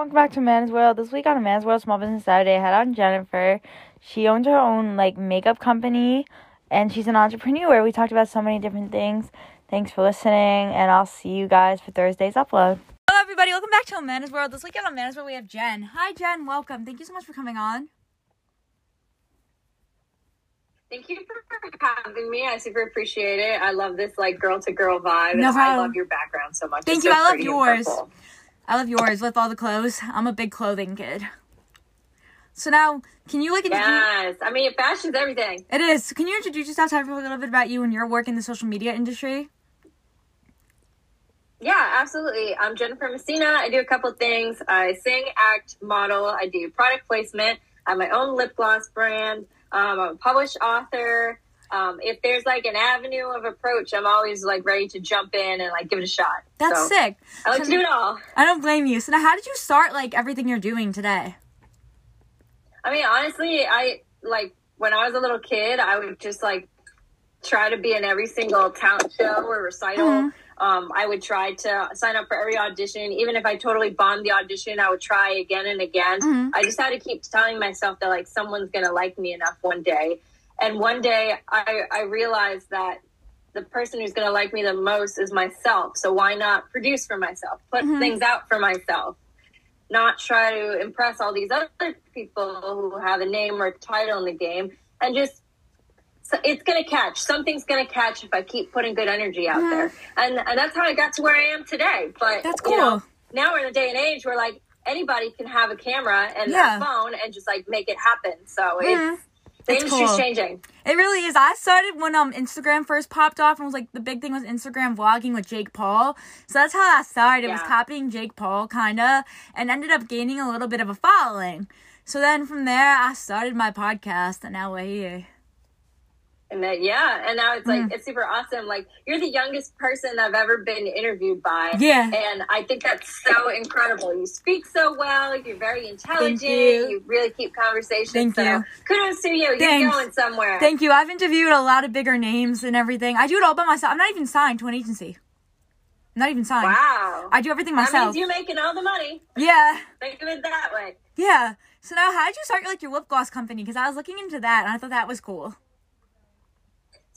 welcome back to Amanda's World. This week on Amanda's World Small Business Saturday, I had on Jennifer. She owns her own like makeup company and she's an entrepreneur. We talked about so many different things. Thanks for listening, and I'll see you guys for Thursday's upload. Hello everybody, welcome back to Amanda's World. This weekend on Amanda's World we have Jen. Hi Jen, welcome. Thank you so much for coming on. Thank you for having me. I super appreciate it. I love this like girl to girl vibe. No and I love your background so much. Thank It's you. so I love pretty and yours. I love yours with all the clothes. I'm a big clothing kid. So now, can you like introduce? Yes. I mean, fashion's everything. It is. Can you introduce yourself? Tell everyone a little bit about you and your work in the social media industry. Yeah, absolutely. I'm Jennifer Messina. I do a couple things. I sing, act, model. I do product placement. I have my own lip gloss brand. Um, I'm a published author. Um, if there's like an avenue of approach, I'm always like ready to jump in and like give it a shot. That's So, sick. I like So- to do it all. I don't blame you. So now, how did you start like everything you're doing today? I mean, honestly, I like when I was a little kid, I would just like try to be in every single talent show or recital. Mhm. Um, I would try to sign up for every audition. Even if I totally bombed the audition, I would try again and again. Mhm. I just had to keep telling myself that like someone's gonna like me enough one day. And one day, I, I realized that the person who's gonna like me the most is myself. So why not produce for myself, put Mhm. things out for myself, not try to impress all these other people who have a name or title in the game, and just so it's gonna catch. Something's gonna catch if I keep putting good energy out Mhm. there, and and that's how I got to where I am today. But That's you know, cool. now we're in a day and age where like anybody can have a camera and Yeah. a phone and just like make it happen. So Mhm. it's the It's industry's cool. changing. It really is. I started when um Instagram first popped off and was like the big thing was Instagram vlogging with Jake Paul. So that's how I started. It was copying Jake Paul kinda and ended up gaining a little bit of a following. So then from there I started my podcast and now we're here. And that, yeah, and now it's like Mm. it's super awesome. Like you're the youngest person I've ever been interviewed by. Yeah. and I think that's so incredible. You speak so well. You're very intelligent. you. really keep conversations. Thank so you. Kudos to you. You're going somewhere. Thank you. I've interviewed a lot of bigger names and everything. I do it all by myself. I'm not even signed to an agency. I'm not even signed. Wow. I do everything that myself. means you're making all the money. yeah. Think of it that way. Yeah. So now how did you start like your lip gloss company? Because I was looking into that and I thought that was cool.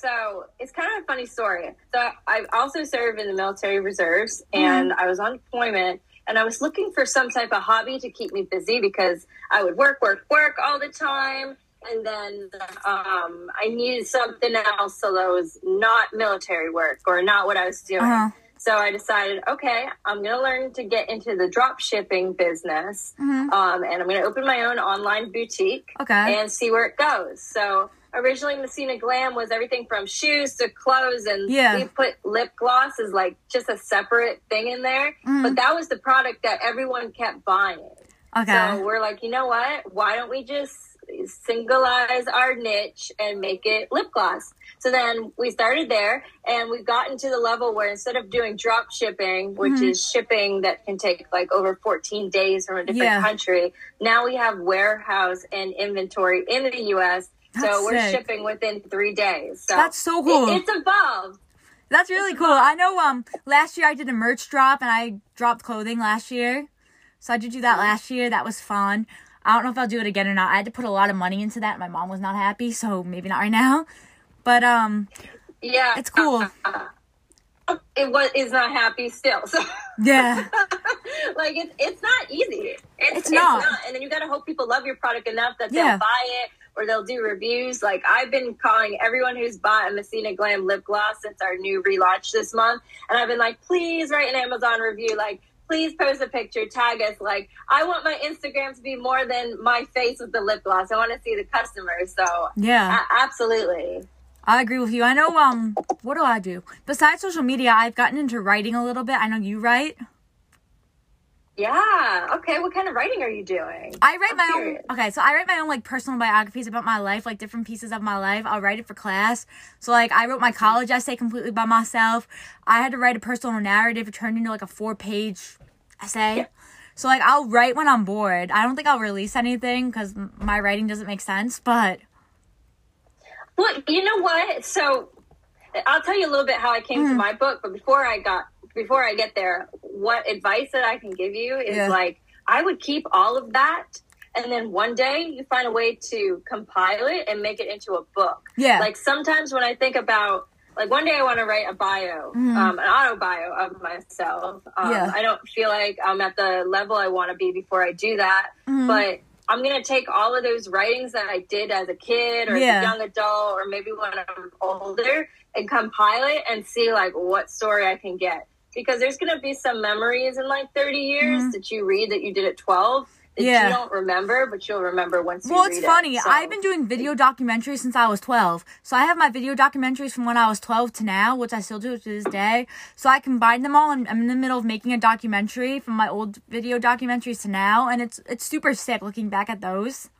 So it's kind of a funny story. So I also serve in the military reserves, and I was on deployment, and I was looking for some type of hobby to keep me busy because I would work, work, work all the time, and then um, I needed something else so that was not military work or not what I was doing. Uh-huh. So I decided, okay, I'm going to learn to get into the drop shipping business, Mhm. um, and I'm going to open my own online boutique Okay. and see where it goes. So originally Messina Glam was everything from shoes to clothes and Yeah. we put lip gloss as like just a separate thing in there. Mhm. But that was the product that everyone kept buying. Okay. So we're like, you know what? Why don't we just singleize our niche and make it lip gloss? So then we started there and we've gotten to the level where instead of doing drop shipping, which Mhm. is shipping that can take like over 14 days from a different Yeah. country, now we have warehouse and inventory in the US. That's so we're sick. shipping within three days. So That's so cool. it- it's above. That's really cool. I know um last year I did a merch drop and I dropped clothing last year. So I did do that last year. That was fun. I don't know if I'll do it again or not. I had to put a lot of money into that. My mom was not happy, so maybe not right now. But um Yeah. It's cool. it was is not happy still. So yeah. like it's it's not easy. It's, It's not. and then you got to hope people love your product enough that Yeah. they'll buy it or they'll do reviews. Like I've been calling everyone who's bought a Messina Glam lip gloss since our new relaunch this month, and I've been like, please write an Amazon review. Like, please post a picture, tag us. Like, I want my Instagram to be more than my face with the lip gloss. I want to see the customers. So, Yeah. a- absolutely. I agree with you. I know um what do I do? Besides social media, I've gotten into writing a little bit. I know you write. Yeah. Okay. What kind of writing are you doing? I write I'm my curious. own. Okay, so I write my own like personal biographies about my life, like different pieces of my life. I'll write it for class. So like I wrote my college essay completely by myself. I had to write a personal narrative. It turned into like a four page essay. Yeah. So like I'll write when I'm bored. I don't think I'll release anything because my writing doesn't make sense. But Well, you know what? So I'll tell you a little bit how I came to Mhm. my book, but before I got before I get there, what advice that I can give you is Yeah. like I would keep all of that. And then one day you find a way to compile it and make it into a book. Yeah. Like sometimes when I think about, like one day I want to write a bio, um, an auto bio of myself. Um. Yeah. I don't feel like I'm at the level I want to be before I do that. Mm-hmm. But I'm going to take all of those writings that I did as a kid or Yeah. as a young adult or maybe when I'm older and compile it and see like what story I can get. Because there's going to be some memories in like 30 years that you read that you did at 12 that Mm-hmm. Yeah. you don't remember, but you'll remember once you Well, it's it. funny. So- I've been doing video documentaries since I was 12. So I have my video documentaries from when I was 12 to now, which I still do to this day. So I combine them all and I'm in the middle of making a documentary from my old video documentaries to now. And it's, it's super sick looking back at those.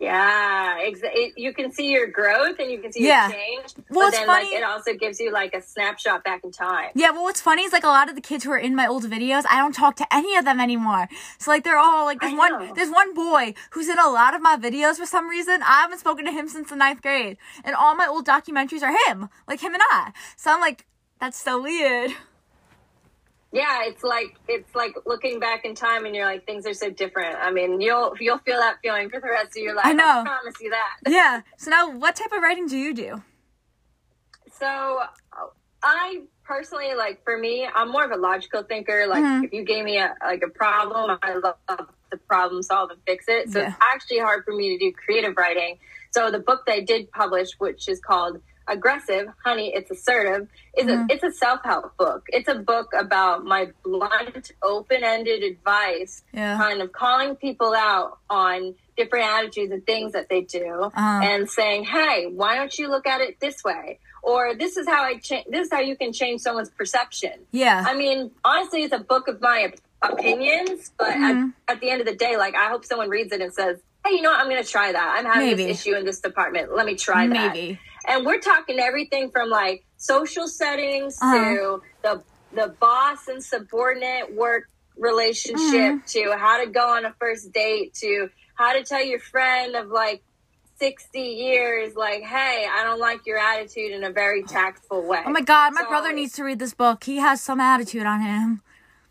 Yeah, ex- it, you can see your growth and you can see Yeah. your change. Well, but then, funny- like, it also gives you like a snapshot back in time. Yeah, well, what's funny is like a lot of the kids who are in my old videos, I don't talk to any of them anymore. So like they're all like there's one there's one boy who's in a lot of my videos for some reason. I haven't spoken to him since the ninth grade, and all my old documentaries are him, like him and I. So I'm like, that's so weird. Yeah, it's like it's like looking back in time and you're like things are so different. I mean, you'll you'll feel that feeling for the rest of your life. I know. I promise you that. Yeah. So now, what type of writing do you do? So I personally like for me, I'm more of a logical thinker. Like Mhm. if you gave me a like a problem, I love to problem solve and fix it. So Yeah. it's actually hard for me to do creative writing. So the book that I did publish, which is called Aggressive, Honey, It's Assertive, is Mhm. a it's a self help book. It's a book about my blunt, open ended advice, Yeah. kind of calling people out on different attitudes and things that they do Uh-huh. and saying, "Hey, why don't you look at it this way?" Or this is how I change. This is how you can change someone's perception. Yeah. I mean, honestly, it's a book of my opinions, but Mhm. at, at the end of the day, like I hope someone reads it and says, "Hey, you know what? I'm going to try that. I'm having Maybe. this issue in this department. Let me try that." Maybe. And we're talking everything from like social settings Uh-huh. to the the boss and subordinate work relationship Mm-hmm. to how to go on a first date to how to tell your friend of like 60 years like hey i don't like your attitude in a very tactful way Oh my God, my So- brother needs to read this book. He has some attitude on him.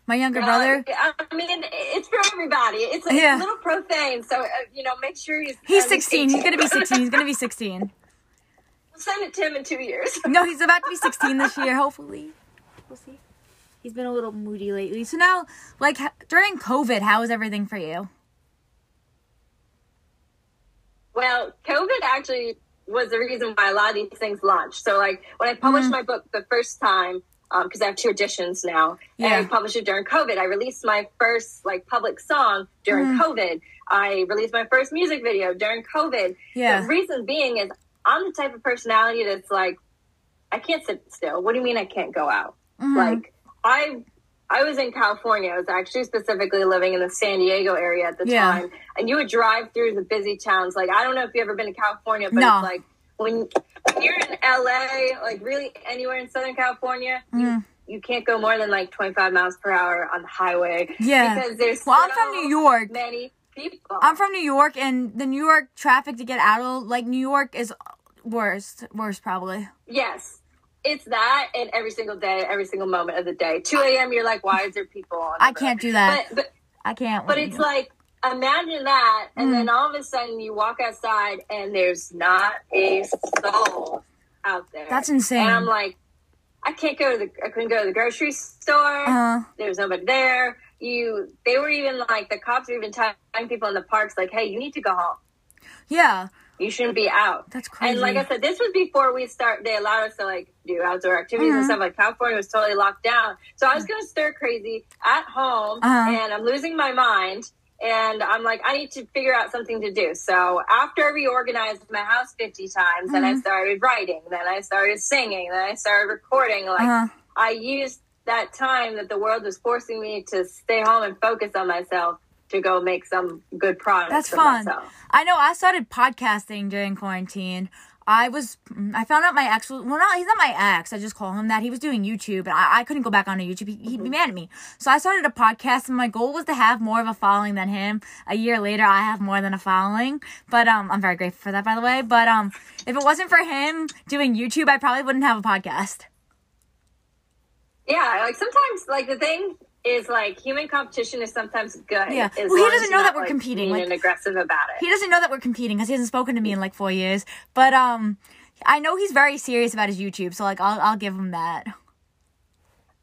My younger Uh, brother. I mean, it's for everybody. It's, it's Yeah. a little profane, so uh, you know, make sure he's. He's at least 16. He's gonna be 16. He's gonna be 16. Send it to him in two years. No, he's about to be 16 this year, hopefully. We'll see. He's been a little moody lately. So now, like, during COVID, how was everything for you? Well, COVID actually was the reason why a lot of these things launched. So, like when I published Mhm. my book the first time, because I have two editions now, and I published it during COVID. I released my first like public song during Mhm. COVID. I released my first music video during COVID. Yeah. The reason being is I'm the type of personality that's like, I can't sit still. What do you mean I can't go out? Mhm. Like I I was in California. I was actually specifically living in the San Diego area at the Yeah. time. And you would drive through the busy towns. Like I don't know if you've ever been to California, but No. it's like when, when you're in LA, like really anywhere in Southern California, Mhm. you you can't go more than like 25 miles per hour on the highway Yeah. because there's Well, I'm from New York. many people. I'm from New York, and the New York traffic to get out of, like, New York is worst. Worst, probably. Yes. It's that and every single day, every single moment of the day. 2 a.m. You're like, why is there people on the I road? can't do that. But, but I can't. But it's like imagine that, and Mm. then all of a sudden you walk outside and there's not a soul out there. That's insane. And I'm like, I can't go to the. I couldn't go to the grocery store. Uh, There was nobody there. You. They were even like the cops were even telling people in the parks like, hey, you need to go home. yeah, You shouldn't be out. that's crazy. And like I said, this was before we start. They allowed us to like do outdoor activities Mhm. and stuff. Like California was totally locked down, so I was going stir crazy at home, Uh-huh. and I'm losing my mind. And I'm like, I need to figure out something to do. So after I reorganized my house 50 times, then I Mhm. started writing, then I started singing, then I started recording. Like uh, I used that time that the world was forcing me to stay home and focus on myself to go make some good products. That's fun. Myself. I know. I started podcasting during quarantine. I was. I found out my ex was. Well, not he's not my ex. I just call him that. He was doing YouTube, and I, I couldn't go back onto YouTube. He, he'd be mad at me. So I started a podcast, and my goal was to have more of a following than him. A year later, I have more than a following. But um, I'm very grateful for that, by the way. But um, if it wasn't for him doing YouTube, I probably wouldn't have a podcast. Yeah, like sometimes, like the thing is like human competition is sometimes good. Yeah. Well, he doesn't know that we're like, competing, like- and aggressive about it. He doesn't know that we're competing because he hasn't spoken to me in like four years. But um, I know he's very serious about his YouTube, so like I'll I'll give him that.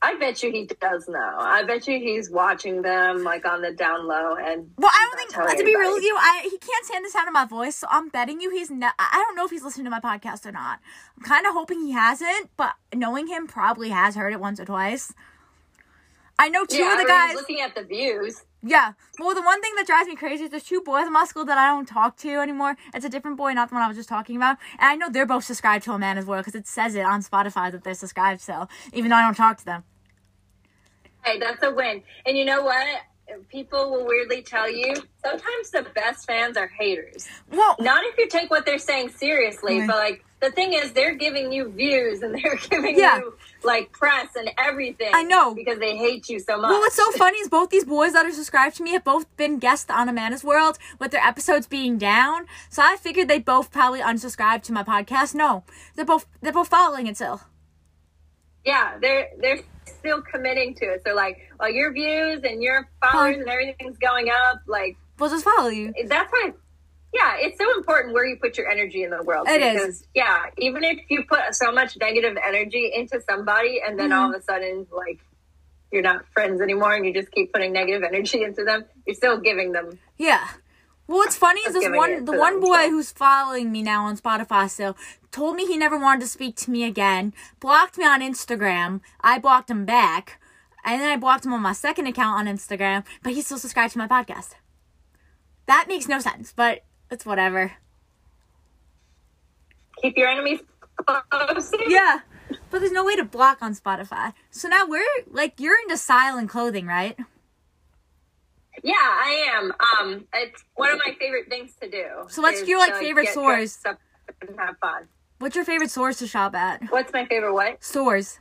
I bet you he does know. I bet you he's watching them like on the down low and. Well, I don't think to be real anybody. with you, I he can't stand the sound of my voice, so I'm betting you he's. Ne- I don't know if he's listening to my podcast or not. I'm kind of hoping he hasn't, but knowing him, probably has heard it once or twice. I know two yeah, of the guys. looking at the views. Yeah. Well, the one thing that drives me crazy is there's two boys in my school that I don't talk to anymore. It's a different boy, not the one I was just talking about. And I know they're both subscribed to Amanda's World because it says it on Spotify that they're subscribed. So even though I don't talk to them. Hey, that's a win. And you know what? People will weirdly tell you sometimes the best fans are haters. Well, Not if you take what they're saying seriously, Right. but like the thing is, they're giving you views and they're giving Yeah. you like press and everything. I know. because they hate you so much. well, what's so funny is both these boys that are subscribed to me have both been guests on Amanda's World with their episodes being down. So I figured they both probably unsubscribed to my podcast. No, they're both they're both following it still. yeah, they're they're still committing to it. So like, well, your views and your followers Huh. and everything's going up. Like We'll just follow you. that's why. Yeah, it's so important where you put your energy in the world. It is. because, Yeah, even if you put so much negative energy into somebody, and then all Mm-hmm. of a sudden, like, you're not friends anymore, and you just keep putting negative energy into them, you're still giving them. Yeah. Well, what's funny is this one the one them, boy so. who's following me now on Spotify still told me he never wanted to speak to me again, blocked me on Instagram. I blocked him back, and then I blocked him on my second account on Instagram, but he's still subscribed to my podcast. That makes no sense, but it's whatever. Keep your enemies close. Yeah. But there's no way to block on Spotify. So now we're like you're into style and clothing, right? Yeah, I am. Um, it's one of my favorite things to do. So what's your, like, to, favorite get stores? and have fun. What's your favorite stores to shop at? What's my favorite? What? Stores.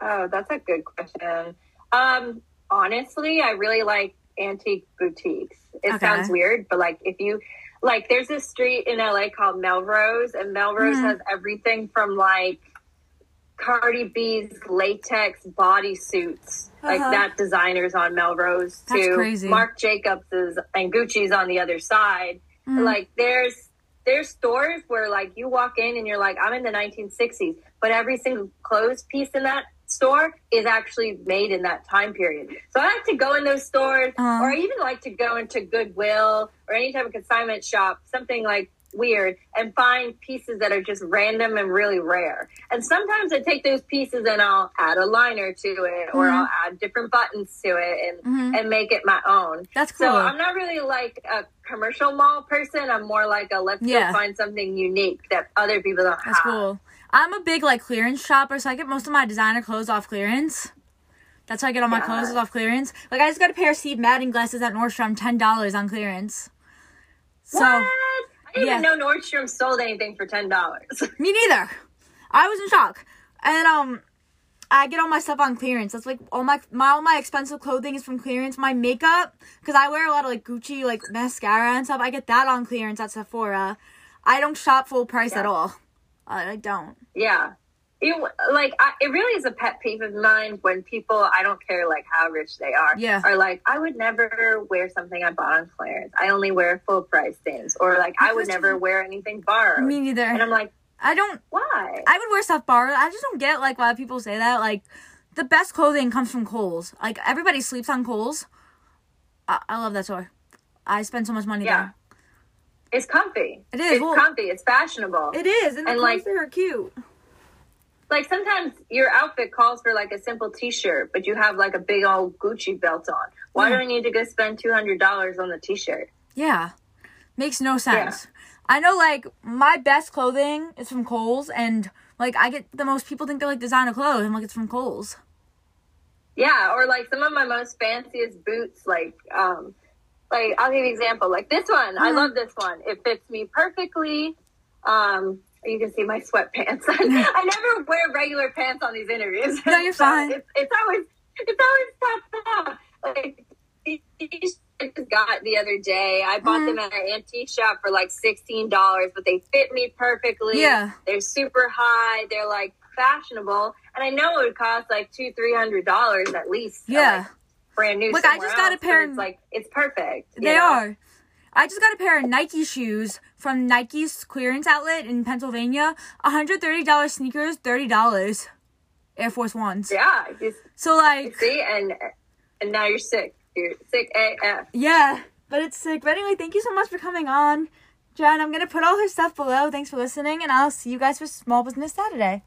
Oh, that's a good question. Um, honestly, I really like antique boutiques. It Okay. sounds weird, but like if you like, there's this street in LA called Melrose, and Melrose Mhm. has everything from like Cardi B's latex bodysuits, like Uh-huh. that designers on Melrose, That's to crazy. Marc Jacobs's and Gucci's on the other side. Mhm. Like there's there's stores where like you walk in and you're like I'm in the 1960s, but every single clothes piece in that store is actually made in that time period. So I like to go in those stores, Uh-huh. or I even like to go into Goodwill or any type of consignment shop, something like weird, and find pieces that are just random and really rare. And sometimes I take those pieces and I'll add a liner to it, or Mhm. I'll add different buttons to it, and Mhm. and make it my own. That's cool. So I'm not really like a commercial mall person. I'm more like a let's Yeah. go find something unique that other people don't That's have. cool. I'm a big like clearance shopper, so I get most of my designer clothes off clearance. That's how I get all my Yeah. clothes off clearance. Like I just got a pair of Steve Madden glasses at Nordstrom, ten dollars on clearance. So what? Didn't yeah. even know Nordstrom sold anything for ten dollars. me neither. I was in shock, and um, I get all my stuff on clearance. That's like all my my all my expensive clothing is from clearance. My makeup, because I wear a lot of like Gucci like mascara and stuff. I get that on clearance at Sephora. I don't shop full price at all. I, I don't. yeah. You like I, it really is a pet peeve of mine when people I don't care like how rich they are Yeah. are like I would never wear something I bought on clearance. I only wear full price things or like I would never wear anything borrowed. Me neither. and I'm like, I don't. why? I would wear stuff borrowed. I just don't get like why people say that. Like, the best clothing comes from Kohl's. Like everybody sleeps on Kohl's. I, I love that store. I spend so much money Yeah. It's comfy. It is. It's Well- comfy. It's fashionable. It is, and the And, clothes like- there are cute. Like sometimes your outfit calls for like a simple t-shirt, but you have like a big old Gucci belt on. Why Yeah. do I need to go spend two hundred dollars on the t-shirt? Yeah, makes no sense. I know, like my best clothing is from Kohl's, and like I get the most people think they're like designer clothes. I'm like, it's from Kohl's. Yeah, or like some of my most fanciest boots, like um, like I'll give you an example. Like this one, I Mhm. love this one. It fits me perfectly. Um, you can see my sweatpants. I never wear regular pants on these interviews. No, you're fine. It's, it's always it's always tough. Like these I just got the other day. I bought Mhm. them at an antique shop for like sixteen dollars, but they fit me perfectly. Yeah. They're super high. They're like fashionable. and I know it would cost like two, three hundred dollars at least. Yeah. like, brand new. Look, I just got a else, but pair It's like it's perfect. They know? are. I just got a pair of Nike shoes from Nike's clearance outlet in Pennsylvania. $130 sneakers, $30. Air Force Ones. Yeah. So like see, and and now you're sick. You're sick AF. Yeah, but it's sick. But anyway, thank you so much for coming on. Jen, I'm gonna put all her stuff below. Thanks for listening, and I'll see you guys for Small Business Saturday.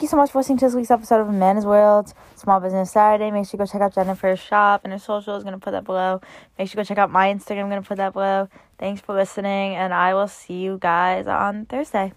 Thank you so much for listening to this week's episode of Amanda's World Small Business Saturday. Make sure you go check out Jennifer's shop and her social is going to put that below. Make sure you go check out my Instagram. I'm going to put that below. Thanks for listening, and I will see you guys on Thursday.